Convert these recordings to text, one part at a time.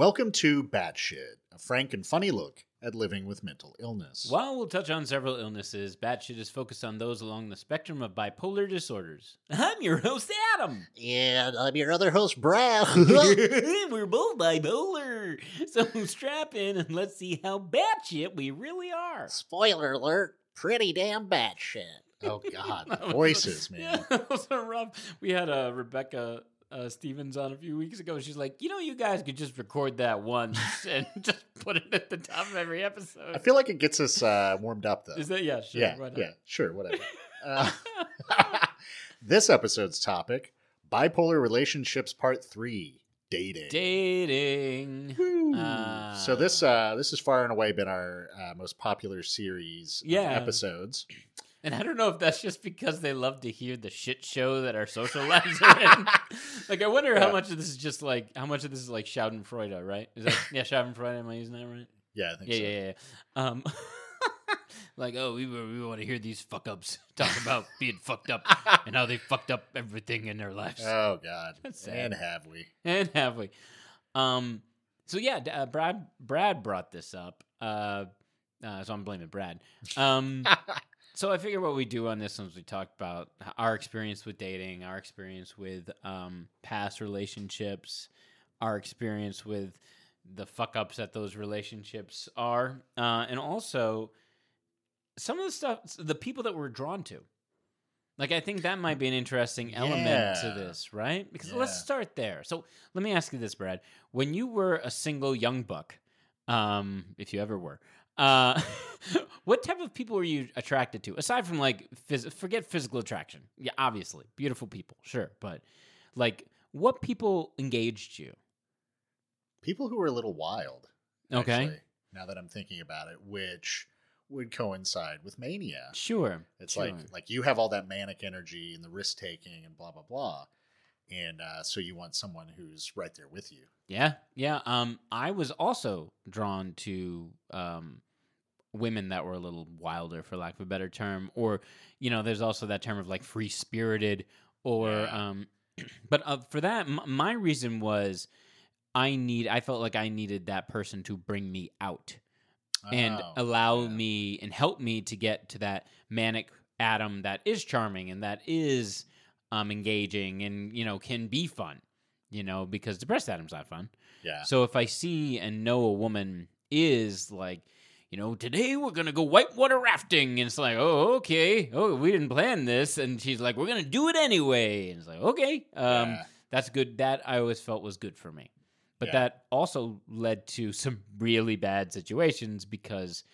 Welcome to Batshit, a frank and funny look at living with mental illness. While we'll touch on several illnesses, Batshit is focused on those along the spectrum of bipolar disorders. I'm your host, Adam. And I'm your other host, Brad. We're both bipolar. So strap in and let's see how batshit we really are. Spoiler alert, pretty damn batshit. oh, God. Voices, man. Yeah, that was so rough. We had uh, Rebecca uh, Stevens on a few weeks ago. She's like, you know, you guys could just record that once and just put it at the top of every episode. I feel like it gets us uh, warmed up, though. Is that yeah? Sure. yeah, yeah, sure, whatever. Uh, this episode's topic bipolar relationships part three dating. Dating. Ah. so this uh this has far and away been our uh, most popular series of Yeah. episodes. And I don't know if that's just because they love to hear the shit show that our social lives are in. like, I wonder Yeah. how much of this is just like how much of this is like Schadenfreude, right? Is that yeah, Schadenfreude? Am I using that right? Yeah, I think Yeah, so. yeah, yeah. yeah. Um, like, oh, we we want to hear these fuck ups talk about being fucked up and how they fucked up everything in their lives. Oh God, That's sad. and have we? and have we? Um, so yeah, uh, Brad Brad brought this up. Uh, uh, so I'm blaming Brad. Um, so I figure what we do on this one's we talk about our experience with dating, our experience with um, past relationships, our experience with the fuck ups that those relationships are, uh, and also some of the stuff, the people that we're drawn to. Like I think that might be an interesting element to this, right? Because let's start there. So let me ask you this, Brad: When you were a single young buck, um, if you ever were, uh, what type of people were you attracted to? Aside from like, phys- forget physical attraction. Yeah, obviously, beautiful people, sure, but like, what people engaged you? People who were a little wild. Okay, actually, now that I'm thinking about it, which would coincide with mania. sure. It's sure. like like you have all that manic energy and the risk taking and blah blah blah, and uh, so you want someone who's right there with you. Yeah, yeah. Um, I was also drawn to um, women that were a little wilder, for lack of a better term, or you know, there's also that term of like free spirited, or Yeah. um, but uh, for that, m- my reason was I need. I felt like I needed that person to bring me out and Oh, allow yeah. me and help me to get to that manic Adam that is charming and that is um engaging and you know can be fun. You know, because depressed Adam's not fun. Yeah, So if I see and know a woman is like, you know, today we're gonna go whitewater rafting, and it's like, oh, okay, oh, we didn't plan this, and she's like, we're gonna do it anyway, and it's like, okay, um, Yeah. that's good. That I always felt was good for me, but Yeah. that also led to some really bad situations because,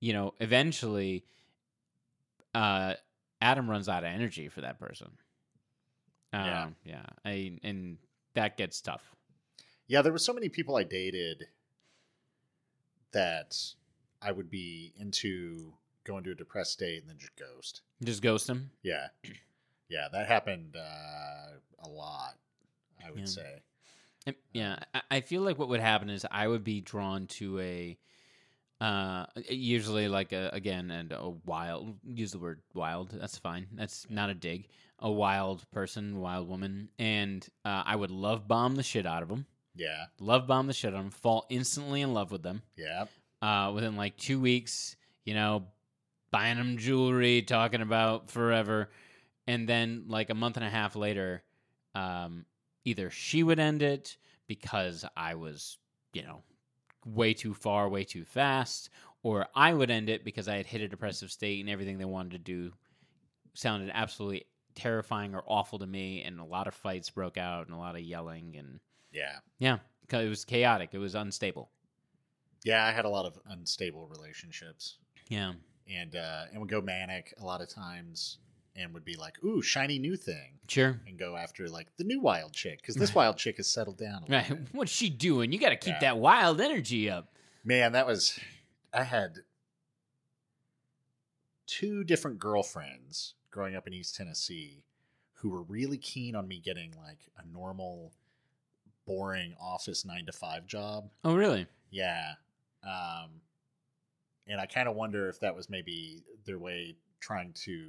you know, eventually, uh, Adam runs out of energy for that person. Yeah. Um, yeah, I and that gets tough. yeah. There were so many people I dated that I would be into going to a depressed state and then just ghost. Just ghost him. Yeah, yeah, that happened uh, a lot. I would Yeah. say. Um, Yeah, I, I feel like what would happen is I would be drawn to a, uh, usually like a again and a wild. Use the word wild. That's fine. That's not a dig. A wild person, wild woman, and uh, I would love bomb the shit out of them. Yeah, Love bomb the shit out of them. Fall instantly in love with them. yeah, Uh, within like two weeks, you know, buying them jewelry, talking about forever, and then like a month and a half later, um, either she would end it because I was, you know, way too far, way too fast, or I would end it because I had hit a depressive state and everything they wanted to do sounded absolutely terrifying or awful to me, and a lot of fights broke out and a lot of yelling and yeah, yeah, it was chaotic, it was unstable. yeah. I had a lot of unstable relationships. Yeah. and uh, and would go manic a lot of times, and would be like, "Ooh, shiny new thing," Sure. and go after like the new wild chick because this wild chick has settled down. Right. bit. What's she doing? You got to keep Yeah. that wild energy up. Man, that was I had two different girlfriends growing up in East Tennessee who were really keen on me getting like a normal, boring office nine to five job. Oh, really? Yeah. Um, and I kind of wonder if that was maybe their way trying to,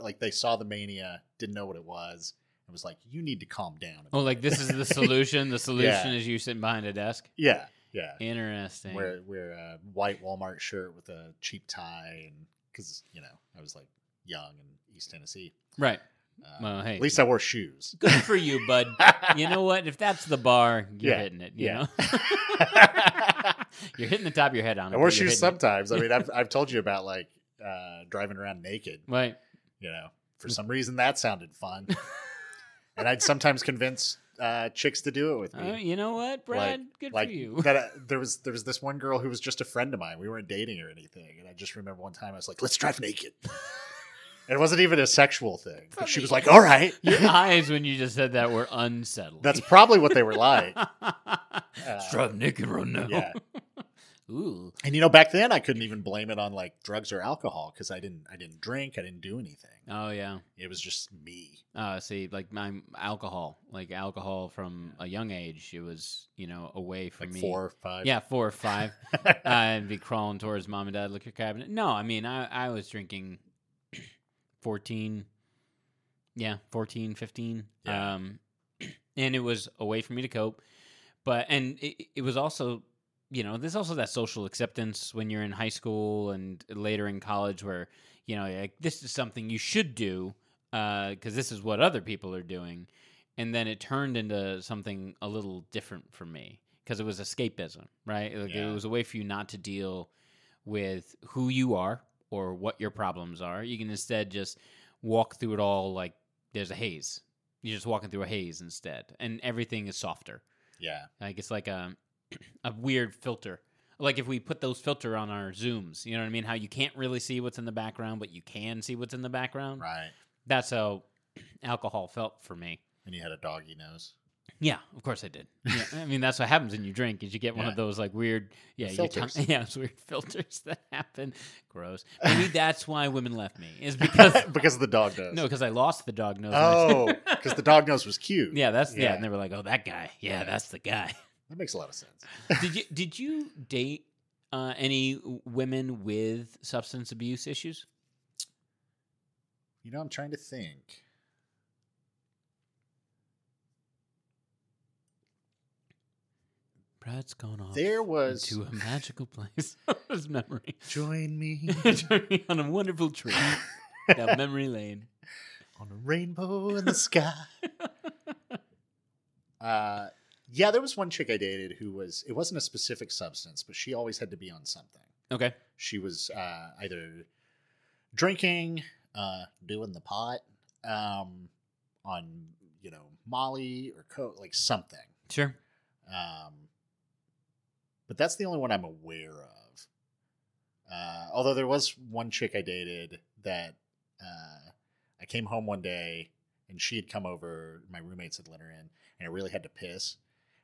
like, they saw the mania, didn't know what it was, It was like, you need to calm down. Oh, bit." like this is the solution. The solution Yeah. is you sitting behind a desk. yeah, yeah. Interesting. Wear wear a white Walmart shirt with a cheap tie, and because you know I was like young in East Tennessee. right. Uh, Well, hey, at least I wore shoes. good for you, bud. you know what? If that's the bar, you're Yeah, hitting it. You yeah. know, you're hitting the top of your head on it. I wore shoes sometimes. I mean, I've I've told you about like uh, driving around naked. Right. You know, for some reason that sounded fun, and I'd sometimes convince uh, chicks to do it with me. Uh, you know what, Brad? good like for you. that uh, there was there was this one girl who was just a friend of mine. We weren't dating or anything, and I just remember one time I was like, "Let's drive naked." It wasn't even a sexual thing. But she was like, "All right." Your eyes when you just said that were unsettling. That's probably what they were like. Let's drive naked right now. yeah. Ooh. And you know, back then I couldn't even blame it on like drugs or alcohol because I didn't I didn't drink, I didn't do anything. Oh yeah. It was just me. Uh, see, like my alcohol, like alcohol from a young age, it was you know away from Like me. four or five. Yeah, four or five. uh, and be crawling towards mom and dad liquor cabinet. No, I mean I I was drinking 14 yeah, 14, 15. Yeah. Um and it was a way for me to cope. But and it, it was also you know, there's also that social acceptance when you're in high school and later in college where, you know, like this is something you should do because this is what other people are doing. And then it turned into something a little different for me because it was escapism, right? Like Yeah. It was a way for you not to deal with who you are or what your problems are. You can instead just walk through it all like there's a haze. You're just walking through a haze instead, and everything is softer. Yeah. Like it's like a a weird filter. Like if we put those filter on our zooms, you know what I mean? How you can't really see what's in the background, but you can see what's in the background. Right. That's how alcohol felt for me. And you had a doggy nose. Yeah, of course I did. Yeah, I mean that's what happens when you drink is you get one Yeah. of those like weird, yeah, tongue- yeah, it's weird filters that happen. Gross. Maybe that's why women left me is because because of the dog nose. no, because I lost the dog nose. Oh, because the dog nose was cute. yeah, that's yeah. Yeah. And they were like, oh, that guy. Yeah, Yeah. that's the guy. That makes a lot of sense. did you did you date uh, any women with substance abuse issues? You know, I'm trying to think. Brad's gone off There was to a magical place his memory. join me Journey on a wonderful trip down memory lane. on a rainbow in the sky. uh, yeah, there was one chick I dated who was. It wasn't a specific substance, but she always had to be on something. Okay. She was uh, either drinking, uh, doing the pot, um, on you know Molly or coke, like something. Sure. Um, but that's the only one I'm aware of. Uh, although there was one chick I dated that uh, I came home one day and she had come over. My roommates had let her in, and I really had to piss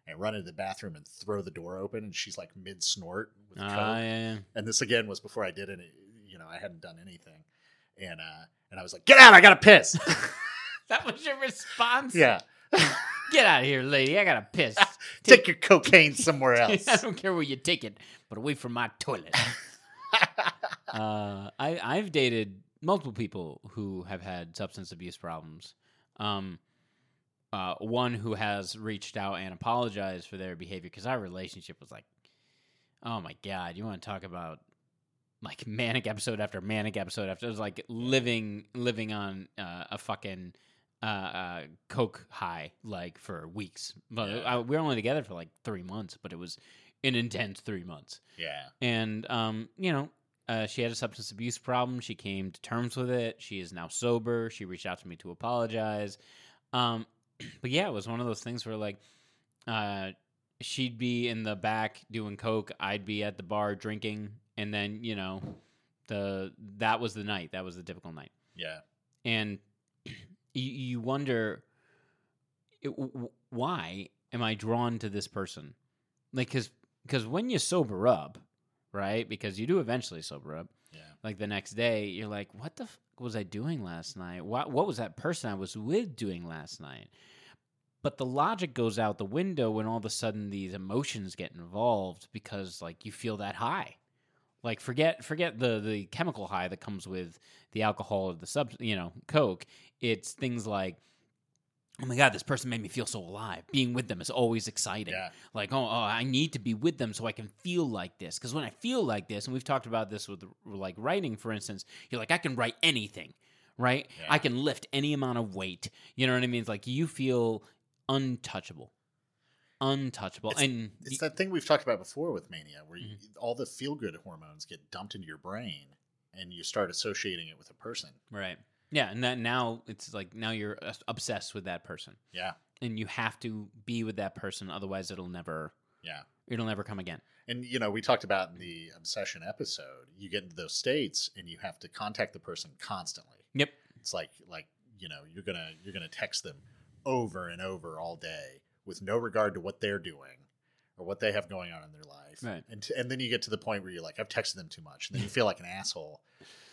and run into the bathroom and throw the door open. And she's like mid snort with coke. yeah, yeah. And this again was before I did any. You know, I hadn't done anything, and uh, and I was like, "Get out! I gotta piss." That was your response? yeah, Get out of here, lady. I gotta piss. take your cocaine somewhere else. I don't care where you take it, but away from my toilet. uh, I I've dated multiple people who have had substance abuse problems. Um, uh, one who has reached out and apologized for their behavior because our relationship was like, oh my god, you want to talk about like manic episode after manic episode after it was like living living on uh, a fucking uh, uh, coke high like for weeks. But Yeah. uh, we were only together for like three months, but it was an intense three months yeah, and um, you know, uh, she had a substance abuse problem. She came to terms with it. She is now sober. She reached out to me to apologize. Um, but yeah, it was one of those things where like, uh, she'd be in the back doing coke. I'd be at the bar drinking, and then you know, the that was the night. That was the typical night yeah. and you, you wonder it, why am I drawn to this person? Like, because because when you sober up, right? Because you do eventually sober up. Yeah. Like the next day, you're like, "What the f- was I doing last night? What what was that person I was with doing last night?" But the logic goes out the window when all of a sudden these emotions get involved because like you feel that high. Like forget forget the the chemical high that comes with the alcohol or the sub you know coke. It's things like oh my god, this person made me feel so alive. Being with them is always exciting. Yeah. Like, oh, oh, I need to be with them so I can feel like this. Because when I feel like this, and we've talked about this with like writing, for instance, you're like, I can write anything, right? Yeah. I can lift any amount of weight. You know what I mean? It's like you feel untouchable, untouchable, It's- and It's that thing we've talked about before with mania, where you, Mm-hmm. all the feel good hormones get dumped into your brain, and you start associating it with a person. right, yeah, and that now it's like now you're obsessed with that person, Yeah, and you have to be with that person, otherwise it'll never, yeah. it'll never come again. And you know, we talked about in the obsession episode. You get into those states, and you have to contact the person constantly. Yep. It's like like you know you're gonna you're gonna text them over and over all day with no regard to what they're doing or what they have going on in their life. Right. And t- and then you get to the point where you're like, I've texted them too much, and then you feel like an asshole,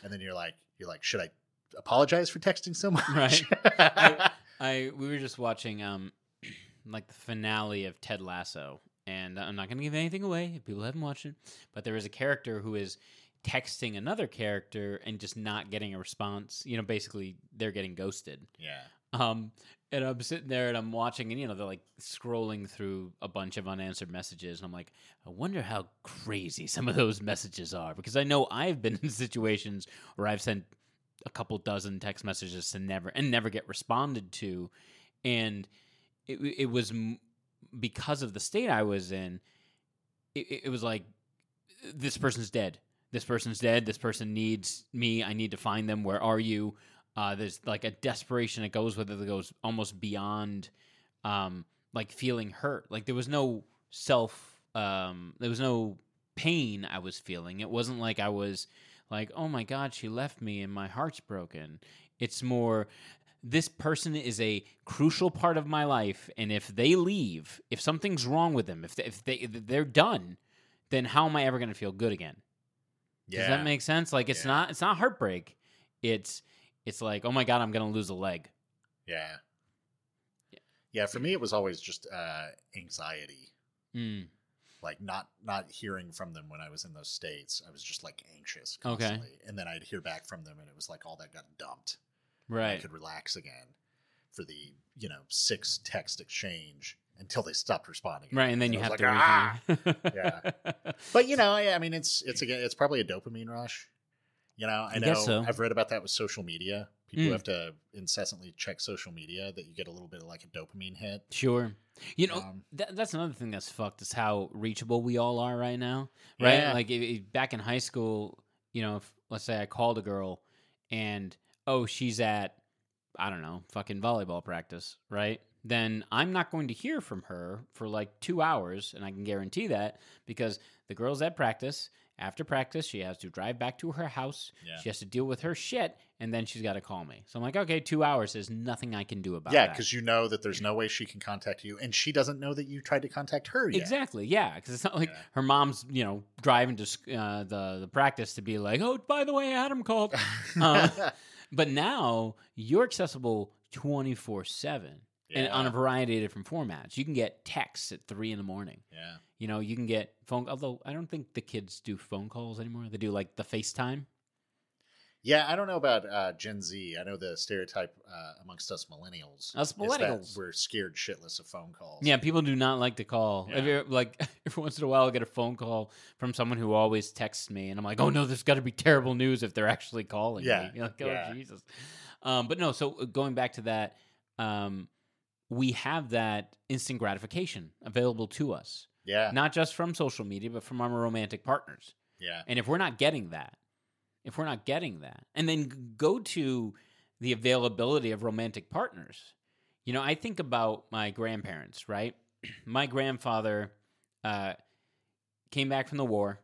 and then you're like, you're like, should I apologize for texting so much? Right. I, I we were just watching um like the finale of Ted Lasso, and I'm not going to give anything away if people haven't watched it. But there is a character who is texting another character and just not getting a response. You know, basically they're getting ghosted. yeah. Um, and I'm sitting there and I'm watching, and you know they're like scrolling through a bunch of unanswered messages, and I'm like, I wonder how crazy some of those messages are because I know I've been in situations where I've sent a couple dozen text messages to never and never get responded to, and it it was because of the state I was in. It, it- it was like this person's dead. This person's dead. This person needs me. I need to find them. Where are you? Uh, there's like a desperation that goes with it that goes almost beyond um, like feeling hurt. Like there was no self, um, there was no pain I was feeling. It wasn't like I was like, oh my God, she left me and my heart's broken. It's more, this person is a crucial part of my life. And if they leave, if something's wrong with them, if, they, if, they, if they're done, then how am I ever going to feel good again? Yeah. Does that make sense? Like it's Yeah. not it's not heartbreak. It's it's like, oh my god, I'm gonna lose a leg. yeah. Yeah. Yeah. For me, it was always just uh, anxiety. Mm. like not not hearing from them when I was in those states. I was just like anxious Okay. constantly, and then I'd hear back from them, and it was like all that got dumped. and I Right. could relax again for the you know six text exchange until they stopped responding. Right, and then you have was to like, "Ah!" yeah. But you know, I, I mean, it's it's again, it's probably a dopamine rush. You know, I I know so. I've read about that with social media. People Mm. have to incessantly check social media that you get a little bit of like a dopamine hit. Sure. You know, Um, that, that's another thing that's fucked is how reachable we all are right now. Right? Yeah. Like if, if back in high school, you know, if let's say I called a girl and oh, she's at I don't know, fucking volleyball practice, right? Then I'm not going to hear from her for like 2 hours and I can guarantee that because the girl's at practice. After practice, she has to drive back to her house. Yeah. She has to deal with her shit, and then she's got to call me. So I'm like, okay, two hours. There's nothing I can do about yeah, that. because you know that there's no way she can contact you, and she doesn't know that you tried to contact her yet. Exactly. Yeah, because it's not like Yeah. her mom's, you know, driving to uh, the the practice to be like, oh, by the way, Adam called. Uh, but now you're accessible twenty four seven and on a variety of different formats. You can get texts at three in the morning. yeah. You know, you can get phone. Although I don't think the kids do phone calls anymore. They do like the FaceTime. Yeah, I don't know about uh, Gen Z. I know the stereotype uh, amongst us millennials. Us millennials. we're scared shitless of phone calls. Yeah, people do not like to call. If Yeah. you're, like every once in a while, I get a phone call from someone who always texts me, and I'm like, "Oh no, there's got to be terrible news if they're actually calling Yeah, me." You're like, "Oh yeah. Jesus!" Um, but no. So uh, going back to that, um, we have that instant gratification available to us, yeah, not just from social media, but from our romantic partners. yeah, And if we're not getting that, if we're not getting that, and then go to the availability of romantic partners, you know, I think about my grandparents, right? my grandfather uh, came back from the war,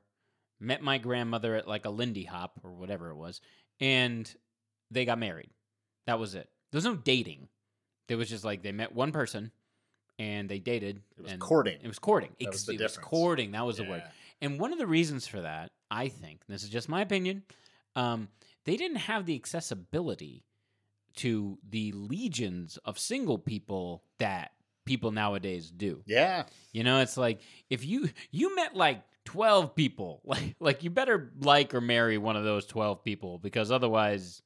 met my grandmother at like a Lindy Hop or whatever it was, and they got married. That was it. There was no dating. There was just like they met one person and they dated. It was and courting. It was courting. That was the it difference. courting. That was the word. And one of the reasons for that, I think, and this is just my opinion, um, they didn't have the accessibility to the legions of single people that people nowadays do. Yeah, You know, it's like if you you met like 12 people, like like you better like or marry one of those 12 people because otherwise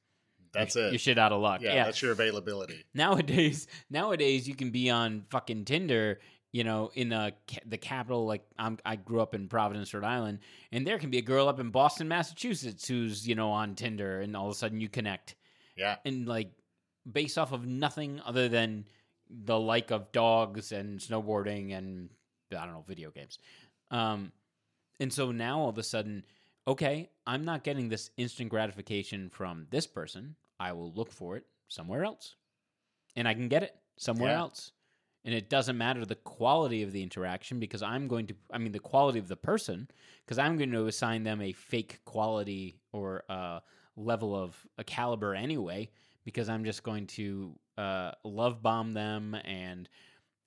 That's it. You're shit out of luck. yeah, Yeah. that's your availability. nowadays, nowadays you can be on fucking Tinder. You know, in the the capital, like I'm, I grew up in Providence, Rhode Island, and there can be a girl up in Boston, Massachusetts, who's you know on Tinder, and all of a sudden you connect, Yeah, and like based off of nothing other than the like of dogs and snowboarding and I don't know video games. Um, and so now all of a sudden, okay, I'm not getting this instant gratification from this person. I will look for it somewhere else, and I can get it somewhere Yeah. else. And it doesn't matter the quality of the interaction because I'm going to, I mean, the quality of the person, because I'm going to assign them a fake quality or a level of a caliber anyway, because I'm just going to uh, love bomb them and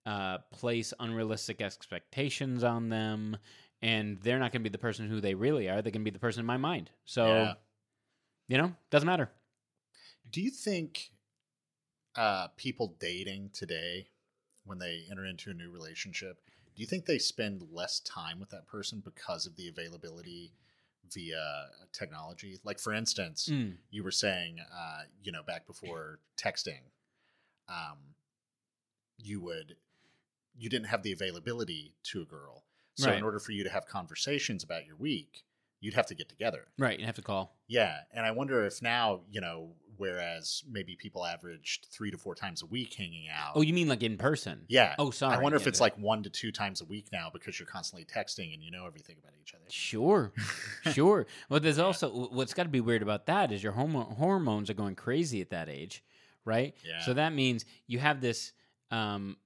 uh, place unrealistic expectations on them. And they're not going to be the person who they really are. They're going to be the person in my mind. So, Yeah. you know, doesn't matter. Do you think uh, people dating today, when they enter into a new relationship, do you think they spend less time with that person because of the availability via technology? Like, for instance, Mm. you were saying, uh, you know, back before texting, um, you would you didn't have the availability to a girl. So Right. in order for you to have conversations about your week, you'd have to get together. Right. You have to call. Yeah, and I wonder if now, you know, whereas maybe people averaged three to four times a week hanging out. Oh, you mean like in person? yeah. Oh, sorry. I wonder if it's yeah. like one to two times a week now because you're constantly texting and you know everything about each other. Sure, sure. Well, there's also what's got to be weird about that is your homo- hormones are going crazy at that age, right? Yeah. So that means you have this um,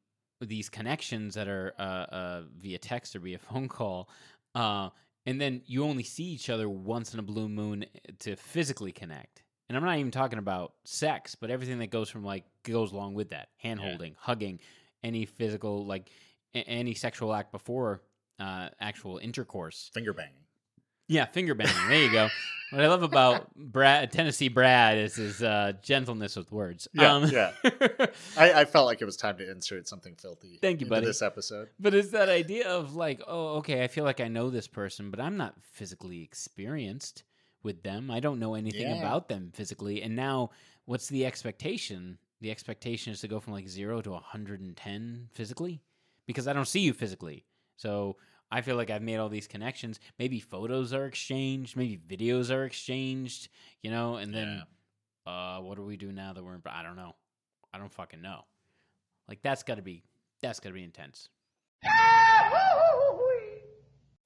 these connections that are uh, uh, via text or via phone call, uh, and then you only see each other once in a blue moon eh, to physically connect. And I'm not even talking about sex, but everything that goes from like goes along with that: hand holding, hugging, any physical like a- any sexual act before uh, actual intercourse. Finger banging. Yeah, finger banging. There you go. What I love about Brad, Tennessee Brad is his uh, gentleness with words. Um, Yeah, I, I felt like it was time to insert something filthy. Thank you, buddy. This episode. but it's that idea of like, oh, okay, I feel like I know this person, but I'm not physically experienced with them. I don't know anything Yeah. about them physically. And now, what's the expectation? The expectation is to go from like zero to 110 physically because I don't see you physically. So I feel like I've made all these connections. Maybe photos are exchanged, maybe videos are exchanged, you know, and then uh, what do we do now that we're in? I don't know. I don't fucking know. Like that's got to be that's got to be intense.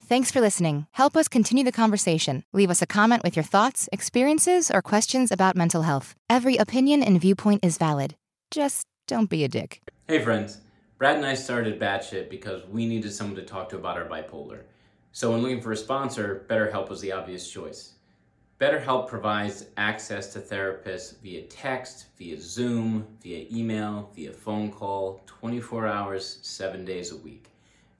Thanks for listening. Help us continue the conversation. Leave us a comment with your thoughts, experiences, or questions about mental health. Every opinion and viewpoint is valid. Just don't be a dick. Hey friends, Brad and I started Batshit because we needed someone to talk to about our bipolar. So when looking for a sponsor, BetterHelp was the obvious choice. BetterHelp provides access to therapists via text, via Zoom, via email, via phone call, 24 hours, 7 days a week.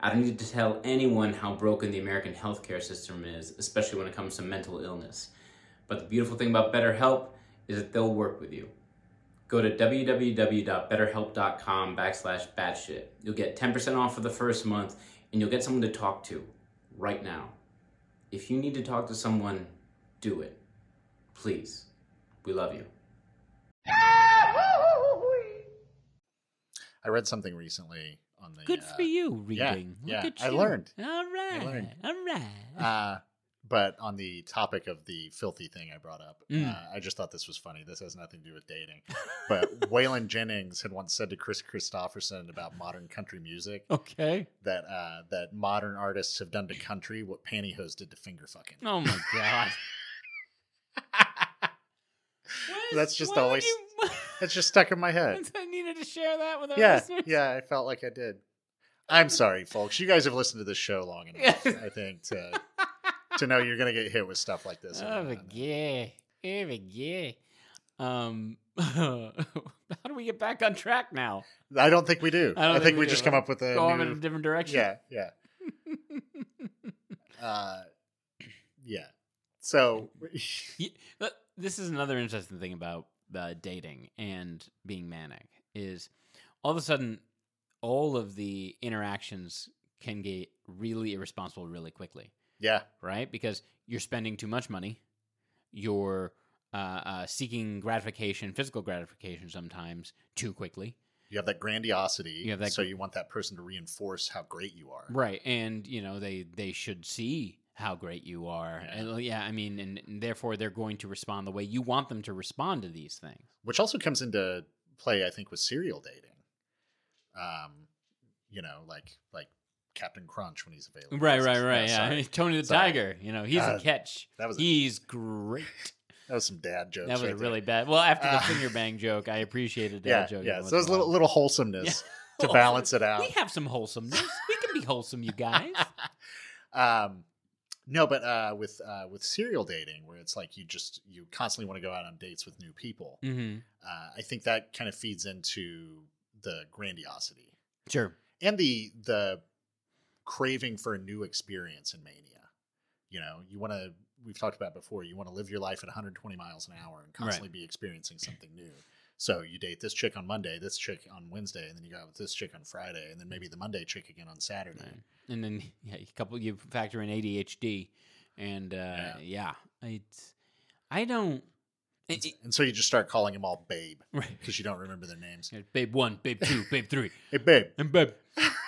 I don't need to tell anyone how broken the American healthcare system is, especially when it comes to mental illness. But the beautiful thing about BetterHelp is that they'll work with you. Go to www.betterhelp.com backslash batshit. You'll get 10% off for the first month and you'll get someone to talk to right now. If you need to talk to someone, do it. Please. We love you. I read something recently on the. Good uh, for you, yeah, reading. Look yeah, at I learned. All right. learned. All right. Uh, but on the topic of the filthy thing I brought up, Mm. uh, I just thought this was funny. This has nothing to do with dating. But Waylon Jennings had once said to Kris Kristofferson about modern country music okay. that uh, that modern artists have done to country what pantyhose did to finger fucking. Oh my God. That's just Why always- you- It's just stuck in my head. I needed to share that with our Yeah, listeners. yeah, I felt like I did. I'm sorry, folks. You guys have listened to this show long enough, I think, to to know you're gonna get hit with stuff like this. Oh, yeah. Oh, yeah. Um, how do we get back on track now? I don't think we do. I I, think think, we we do. just come up with a Go new- in a different direction. Yeah, yeah. uh, yeah. So This is another interesting thing about uh, dating and being manic is all of a sudden all of the interactions can get really irresponsible really quickly, yeah, right? Because you're spending too much money, you're uh, uh, seeking gratification, physical gratification, sometimes too quickly. You have that grandiosity, You have that so you want that person to reinforce how great you are. Right, and you know they they should see how great you are. Yeah. And, yeah, I mean, and, and therefore they're going to respond the way you want them to respond to these things. Which also comes into play, I think, with serial dating. Um, you know, like like Captain Crunch when he's available. Right, right, right. Yeah, sorry. Tony the Sorry. Tiger. You know, he's a catch. that was a- he's great. That was some dad jokes. That was right a really bad. Well, after the Uh, finger bang joke, I appreciated that yeah, joke. yeah. So there's once a little, little wholesomeness to balance it out. We have some wholesomeness. we can be wholesome, you guys. um, no, but uh, with uh, with serial dating, where it's like you just you constantly want to go out on dates with new people. hmm Uh, I think that kind of feeds into the grandiosity Sure. and the the craving for a new experience in mania. You know, you want to. We've talked about before. You want to live your life at 120 miles an hour and constantly be experiencing something new. So you date this chick on Monday, this chick on Wednesday, and then you go out with this chick on Friday, and then maybe the Monday chick again on Saturday. Right. And then yeah, a couple you factor in ADHD, and uh, yeah, it's I don't. It, it- And so you just start calling them all babe right. because you don't remember their names. Babe one, babe two, babe three, Hey, babe. and babe.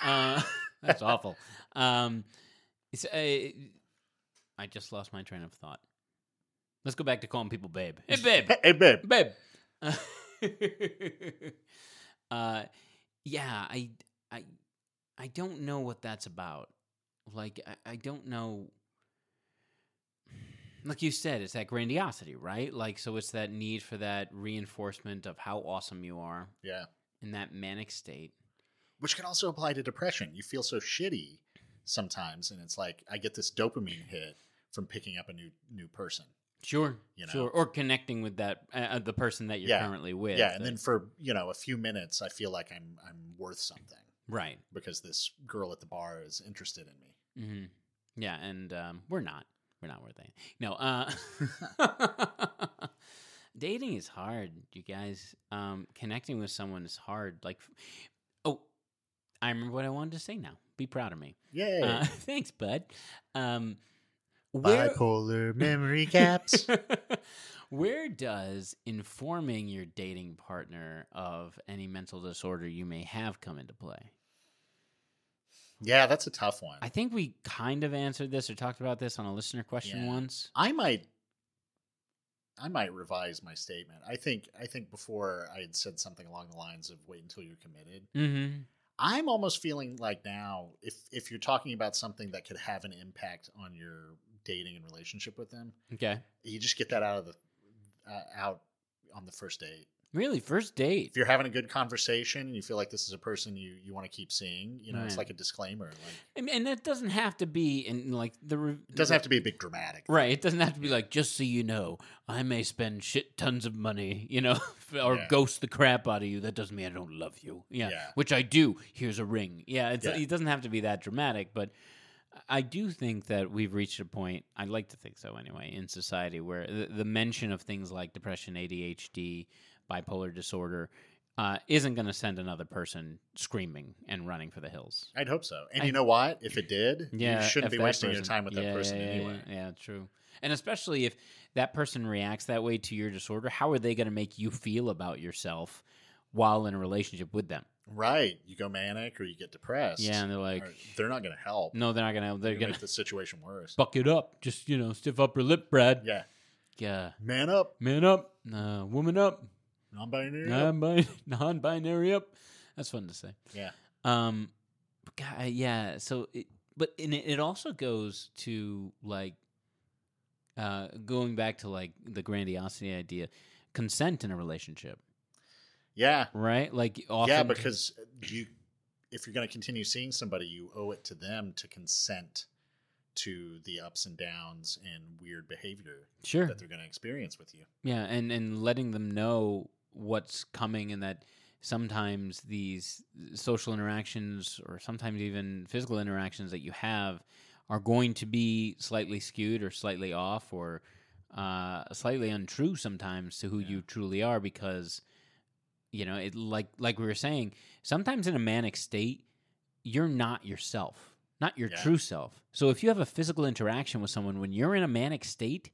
Uh, that's awful. Um, it's, uh, I just lost my train of thought. Let's go back to calling people babe. Hey, babe. Hey, babe. babe. uh, yeah, I, I, I don't know what that's about. Like, I, I don't know. Like you said, it's that grandiosity, right? Like, so it's that need for that reinforcement of how awesome you are Yeah. in that manic state. Which can also apply to depression. You feel so shitty sometimes, and it's like I get this dopamine hit from picking up a new new person. Sure, You know? sure, or connecting with that uh, uh, the person that you're Yeah. currently with. yeah, and then for you know a few minutes, I feel like I'm I'm worth something right, because this girl at the bar is interested in me. hmm Yeah, and um, we're not. We're not worth anything. No. Uh, dating is hard, you guys. Um, connecting with someone is hard. Like, I remember what I wanted to say now. Be proud of me. Yay! Uh, thanks, bud. Um, where, Bipolar memory caps. where does informing your dating partner of any mental disorder you may have come into play? yeah, that's a tough one. I think we kind of answered this or talked about this on a listener question Yeah. once. I might I might revise my statement. I think I think before I had said something along the lines of wait until you're committed. Mm-hmm. I'm almost feeling like now if if you're talking about something that could have an impact on your dating and relationship with them, Okay. you just get that out of the uh, out on the first date. Really, first date. If you're having a good conversation and you feel like this is a person you you want to keep seeing, you know, it's like a disclaimer. Like And, and that doesn't have to be in like the. re- it doesn't have to be a big dramatic. Right. It doesn't have to be like just so you know, I may spend shit tons of money, you know, or Yeah. ghost the crap out of you. That doesn't mean I don't love you. Yeah. Yeah. Which I do. Here's a ring. Yeah. It's, Yeah. It doesn't have to be that dramatic, but I do think that we've reached a point. I'd like to think so anyway in society where the, the mention of things like depression, ADHD, bipolar disorder. Uh, isn't going to send another person screaming and running for the hills. I'd hope so. And I- you know what? If it did, Yeah, you shouldn't be wasting your time with that Yeah, person yeah, anyway. Yeah, yeah, true. And especially if that person reacts that way to your disorder, how are they going to make you feel about yourself while in a relationship with them? Right. You go manic or you get depressed. Yeah, and they're like, they're not going to help. no, they're not going to. They're They're going to make the situation worse. buck it up. Just you know, stiff upper lip, Brad. Yeah. Yeah, Man up. man up, uh, woman up, Non-binary. non-binary, non-binary up. That's fun to say. Yeah. Um, God, yeah. So, it, but and it, it also goes to like, uh, going back to like the grandiosity idea, consent in a relationship, Yeah. right? Like, often, Yeah, because you, if you're going to continue seeing somebody, you owe it to them to consent to the ups and downs and weird behavior sure, that they're going to experience with you. yeah, and and letting them know what's coming and that sometimes these social interactions or sometimes even physical interactions that you have are going to be slightly skewed or slightly off or uh, slightly untrue sometimes to who Yeah. you truly are because you know it like like we were saying sometimes in a manic state you're not yourself not your Yeah. true self so if you have a physical interaction with someone when you're in a manic state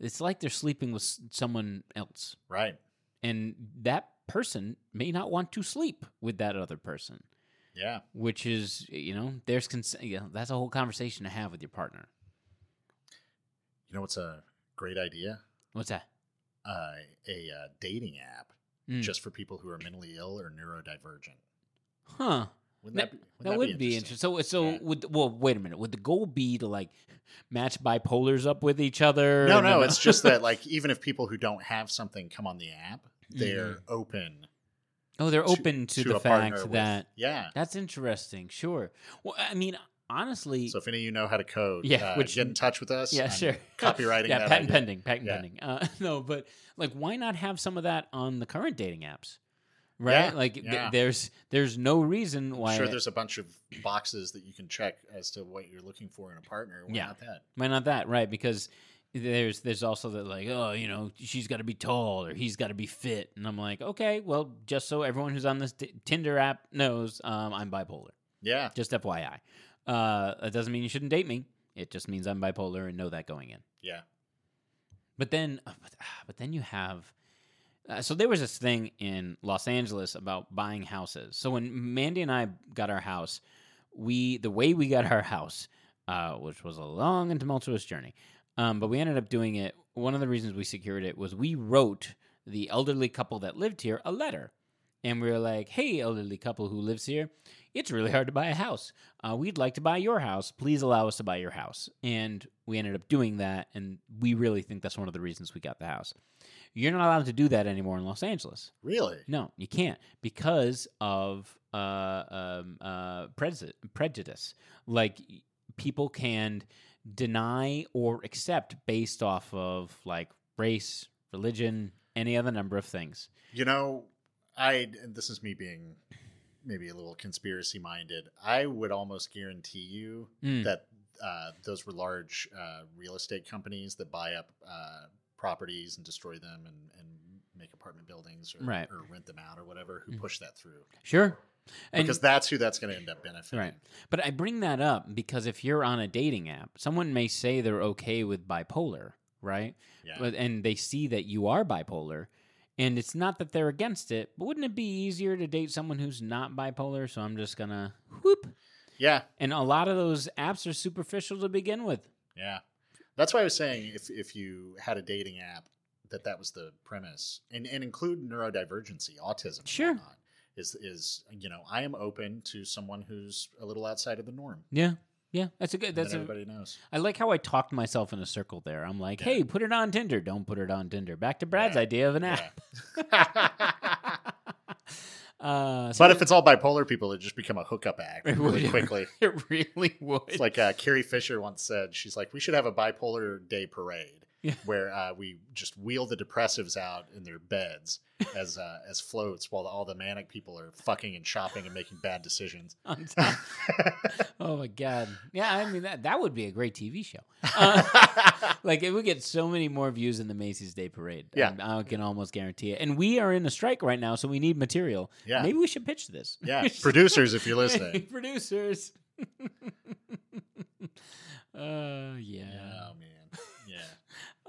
it's like they're sleeping with someone else, Right. And that person may not want to sleep with that other person, Yeah. which is you know there's cons- you know, that's a whole conversation to have with your partner. You know what's a great idea? What's that? Uh, a uh, dating app Mm. just for people who are mentally ill or neurodivergent. Huh. Wouldn't That, that, be, that wouldn't would be interesting. So, so Yeah. would well, wait a minute. Would the goal be to like match bipolars up with each other? No, no, it's just that like even if people who don't have something come on the app, they're Mm. open oh, they're to- open to, the a partner fact with- that yeah. that's interesting. Sure. Well, I mean, honestly, So if any of you know how to code, Yeah, uh, which- get in touch with us. yeah, I'm sure. Copyrighting yeah, that patent idea. pending, patent Yeah. pending. Uh, no, but like, why not have some of that on the current dating apps? Right? Yeah, like, th- there's there's no reason why. I'm sure there's a bunch of boxes that you can check as to what you're looking for in a partner. Why Yeah. not that? Why not that? Right? Because there's there's also that like oh you know she's got to be tall or he's got to be fit, and I'm like okay well just so everyone who's on this t- Tinder app knows um, I'm bipolar. Yeah. Just FYI, uh, that doesn't mean you shouldn't date me. It just means I'm bipolar and know that going in. Yeah. But then, but, but then you have. Uh, so there was this thing in Los Angeles about buying houses. So when Mandy and I got our house, we the way we got our house, uh, which was a long and tumultuous journey, um, but we ended up doing it. One of the reasons we secured it was we wrote the elderly couple that lived here a letter, and we were like, "Hey, elderly couple who lives here, it's really hard to buy a house. Uh, we'd like to buy your house. Please allow us to buy your house." And we ended up doing that, and we really think that's one of the reasons we got the house. You're not allowed to do that anymore in Los Angeles. Really? No, you can't because of uh, um, uh, prejudice. Prejudice, like people can deny or accept based off of like race, religion, any other number of things. You know, I and this is me being maybe a little conspiracy minded. I would almost guarantee you Mm. that uh, those were large uh, real estate companies that buy up uh, properties and destroy them and, and make apartment buildings or, Right. or rent them out or whatever who Mm. push that through Sure, and, because that's who that's going to end up benefiting. Right. But I bring that up because if you're on a dating app, someone may say they're okay with bipolar, right? Yeah. But and they see that you are bipolar, and it's not that they're against it, but wouldn't it be easier to date someone who's not bipolar? So I'm just gonna whoop. yeah. And a lot of those apps are superficial to begin with. Yeah. That's why I was saying if if you had a dating app that that was the premise and and include neurodivergency, autism, Sure. whatnot, is is you know I am open to someone who's a little outside of the norm. Yeah. Yeah, that's a good. That's a. everybody knows. I like how I talked myself in a circle there. I'm like, Yeah. hey, put it on Tinder. Don't put it on Tinder. Back to Brad's Yeah. idea of an Yeah. uh, so but if it's all bipolar people, it just become a hookup act really would. quickly. it really would. It's like uh, Carrie Fisher once said. She's like, we should have a bipolar day parade Yeah. where uh, we just wheel the depressives out in their beds as uh, as floats, while all the manic people are fucking and shopping and making bad decisions. on top. oh my god! Yeah, I mean that that would be a great TV show. Uh, like it would get so many more views than the Macy's Day Parade. Yeah. I, I can almost guarantee it. And we are in a strike right now, so we need material. Yeah. maybe we should pitch this. yeah, producers, if you're listening. producers. uh, yeah. Yeah.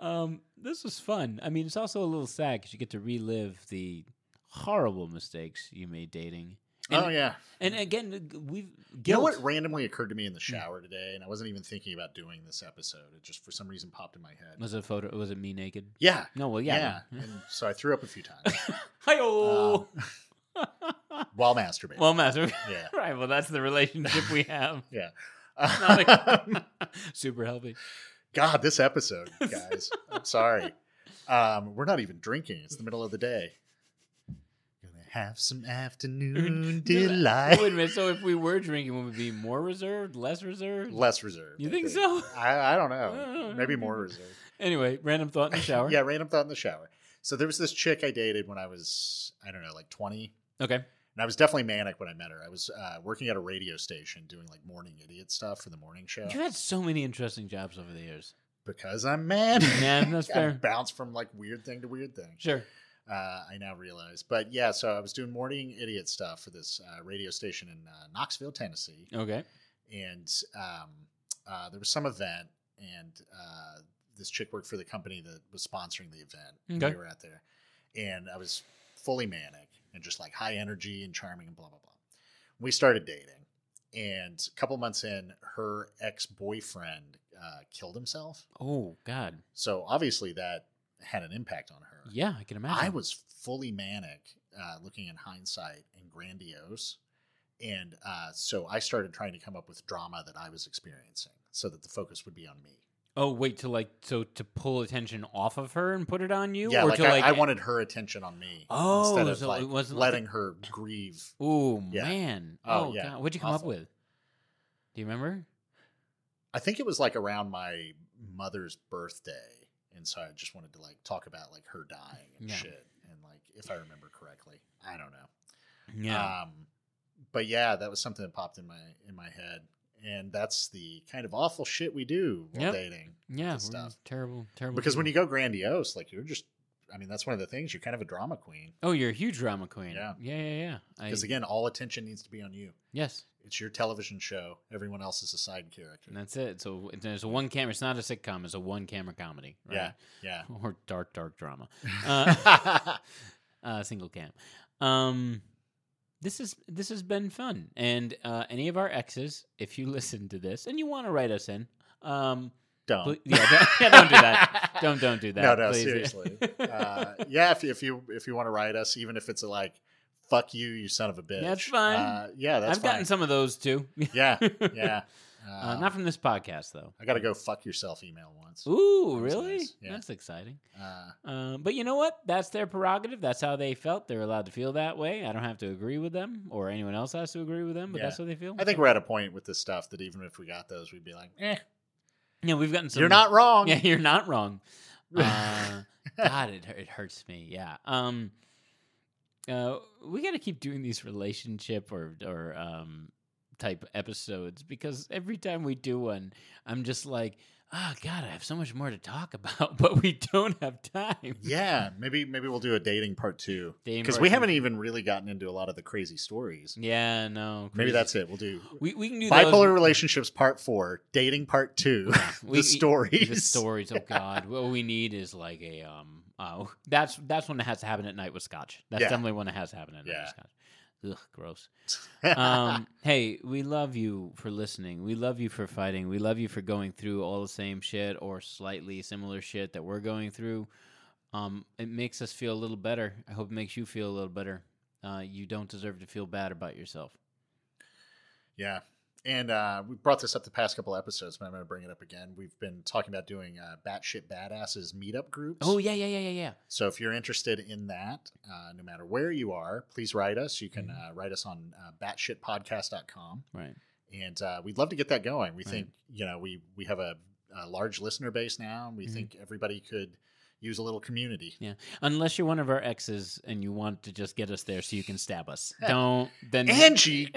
Um, this was fun. I mean, it's also a little sad because you get to relive the horrible mistakes you made dating. And, oh yeah. And again, we've You know what randomly occurred to me in the Hmm. shower today, and I wasn't even thinking about doing this episode. It just for some reason popped in my head. Was it a photo? Was it me naked? Yeah, No, well, yeah. yeah. And so I threw up a few times Hi-oh! while masturbating. well, master. Yeah. right. Well, that's the relationship we have. yeah. Super healthy. God, this episode, guys. I'm sorry. Um, we're not even drinking. It's the middle of the day. Gonna have some afternoon delight. Wait a minute. So if we were drinking, would we be more reserved, less reserved? Less reserved. You I think so? I, I don't know. Maybe more reserved. Anyway, random thought in the shower. Yeah, random thought in the shower. So there was this chick I dated when I was, I don't know, like 20. Okay. And I was definitely manic when I met her. I was uh, working at a radio station doing like morning idiot stuff for the morning show You've had so many interesting jobs over the years. because I'm manic. Yeah, that's I fair. bounce from like weird thing to weird thing. Sure. Uh, I now realize. But yeah, so I was doing morning idiot stuff for this uh, radio station in uh, Knoxville, Tennessee. Okay. And um, uh, there was some event, and uh, this chick worked for the company that was sponsoring the event. Okay. We were out there, and I was fully manic and just like high energy and charming and blah blah blah. We started dating, and a couple months in, her ex boyfriend uh, killed himself. Oh God. So obviously that had an impact on her. Yeah, I can imagine. I was fully manic, uh, looking in hindsight and grandiose. And uh, so I started trying to come up with drama that I was experiencing so that the focus would be on me. Oh wait, to like so to pull attention off of her and put it on you, yeah, or like to I, like I wanted her attention on me Oh, instead of so like it wasn't like a- letting her grieve. Oh Yeah. man. Oh, Oh, yeah. God. What'd you come Awful. up with? Do you remember? I think it was like around my mother's birthday, and so I just wanted to like talk about like her dying and Yeah. shit, and like if I remember correctly, I don't know. Yeah. Um, but yeah, that was something that popped in my in my head, and that's the kind of awful shit we do while Yep. dating. yeah. stuff. Terrible. Terrible. Because when you go grandiose, like you're just, I mean, that's one of the things. You're kind of a drama queen. Oh, you're a huge drama queen. Yeah. Yeah. Yeah. Yeah. I- Because again, all attention needs to be on you. Yes. It's your television show. Everyone else is a side character. And that's it. So there's a one camera. It's not a sitcom. It's a one camera comedy. Right? Yeah, yeah. Or dark, dark drama. Uh, uh, single cam. Um, this is this has been fun, and uh, any of our exes, if you listen to this and you want to write us in, um, don't. pl- yeah, don't, yeah, don't do that. Don't don't do that. no, no, please. seriously. uh, yeah, if you, if you if you want to write us, even if it's a, like, "fuck you, you son of a bitch," That's fine. Uh, yeah, that's I've fine. gotten some of those too. Yeah, yeah. Uh, Uh, not from this podcast though. I got to go fuck yourself email once. Ooh, That really? nice. Yeah. That's exciting. Uh, Um, but you know what? That's their prerogative. That's how they felt. They're allowed to feel that way. I don't have to agree with them, or anyone else has to agree with them. But Yeah. that's how they feel. I think we're at a point with this stuff that even if we got those, we'd be like, "Eh, yeah, we've gotten some. you're not wrong." Yeah, you're not wrong. Uh, God, it it hurts me. Yeah. Um. Uh, we got to keep doing these relationship or or um type episodes because every time we do one, I'm just like, oh God, I have so much more to talk about, but we don't have time. Yeah, maybe maybe we'll do a dating part two because we haven't even really gotten into a lot of the crazy stories. Yeah, no. Maybe that's it. We'll do We we can do bipolar those. relationships part four, dating part two, We- the stories. The stories. Oh God, what we need is like a um. Oh, that's that's one that has to happen at night with scotch. That's Yeah. definitely one that has to happen at night Yeah. with scotch. Ugh, gross. um, hey, we love you for listening. We love you for fighting. We love you for going through all the same shit or slightly similar shit that we're going through. Um, it makes us feel a little better. I hope it makes you feel a little better. Uh, you don't deserve to feel bad about yourself. yeah, and uh, we brought this up the past couple episodes, but I'm going to bring it up again. We've been talking about doing uh, batshit badasses meetup groups. Oh yeah, yeah, yeah, yeah, yeah. So if you're interested in that, uh, no matter where you are, please write us. You can Mm-hmm. uh, write us on uh, batshitpodcast.com. Right. and uh, we'd love to get that going. We Right. think you know we we have a, a large listener base now. We Mhm. think everybody could use a little community. Yeah, unless you're one of our exes and you want to just get us there so you can stab us. Don't then Angie,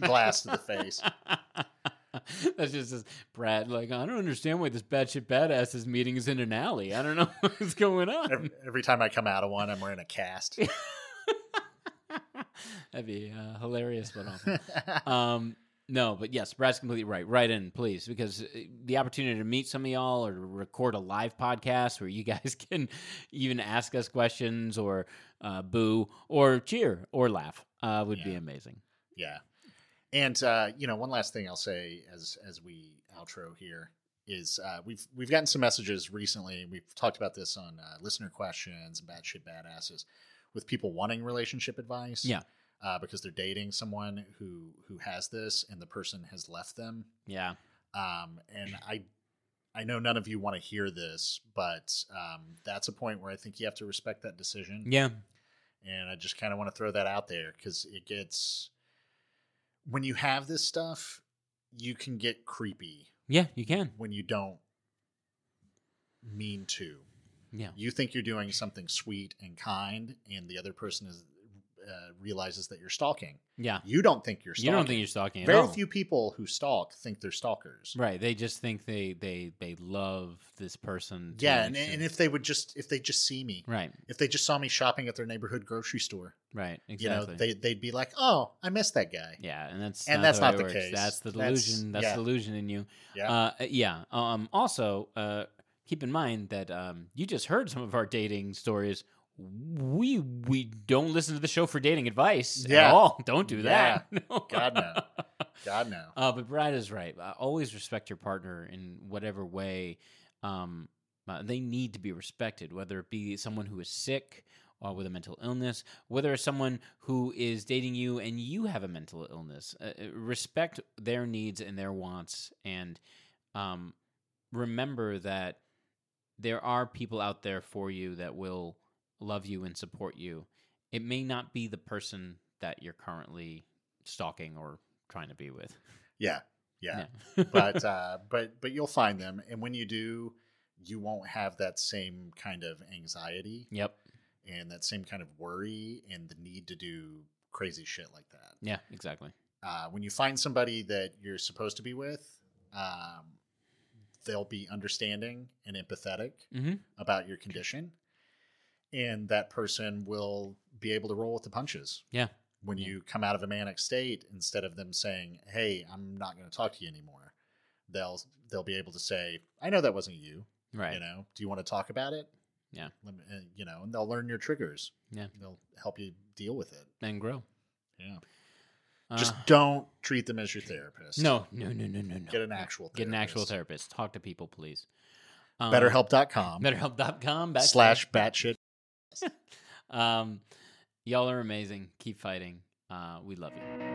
blast to the face. That's just this Brad. Like I don't understand why this bad batshit badass is meeting is in an alley. I don't know what's going on. Every, every time I come out of one, I'm wearing a cast. That'd be uh, hilarious, but awful. um, no, but yes, Brad's completely right. Write in, please, because uh, the opportunity to meet some of y'all or to record a live podcast where you guys can even ask us questions or uh, boo or cheer or laugh uh, would be amazing. yeah, and uh, you know, one last thing I'll say as as we outro here is uh, we've we've gotten some messages recently. We've talked about this on uh, listener questions and batshit badasses with people wanting relationship advice. Yeah. Uh, because they're dating someone who who has this and the person has left them. Yeah. Um, and I I know none of you want to hear this, but um, that's a point where I think you have to respect that decision. Yeah. And I just kind of want to throw that out there because it gets when you have this stuff, you can get creepy Yeah, you can. when you don't mean to. Yeah. You think you're doing something sweet and kind, and the other person is uh, realizes that you're stalking. Yeah. You don't think you're stalking. You don't think you're stalking at Very all. few people who stalk think they're stalkers. Right. They just think they they they love this person. Yeah, and, and if they would just if they just see me, right, if they just saw me shopping at their neighborhood grocery store, right, exactly. you know, they they'd be like, "Oh, I missed that guy." yeah, and that's And not that's the not the works. case. That's the That's- delusion. That's yeah. the delusion in you. Yeah. Uh, yeah. Um. Also, uh, keep in mind that um, you just heard some of our dating stories. We we don't listen to the show for dating advice at Yeah. all. Don't do that. No. God, no. God no. Uh, but Brad is right. Uh, always respect your partner in whatever way um, uh, they need to be respected, whether it be someone who is sick or with a mental illness, whether it's someone who is dating you and you have a mental illness. Uh, uh, respect their needs and their wants, and um, remember that there are people out there for you that will love you and support you. It may not be the person that you're currently stalking or trying to be with. Yeah, yeah. Yeah. but uh, but but you'll find them, and when you do, you won't have that same kind of anxiety yep. and that same kind of worry and the need to do crazy shit like that. Yeah, exactly. Uh, when you find somebody that you're supposed to be with, um, they'll be understanding and empathetic Mm-hmm. about your condition, and that person will be able to roll with the punches. Yeah. When Yeah. you come out of a manic state, instead of them saying, "Hey, I'm not going to talk to you anymore," they'll they'll be able to say, "I know that wasn't you. Right. You know, do you want to talk about it?" Yeah. Let me, uh, you know, and they'll learn your triggers. Yeah. They'll help you deal with it. And grow. Yeah. Just Uh, don't treat them as your therapist. no, no, no, no, no, no. Get an actual therapist. Get an actual therapist. Talk to people, please. Um, BetterHelp.com BetterHelp.com. backslash- batshit. Um, y'all are amazing. Keep fighting. Uh, we love you.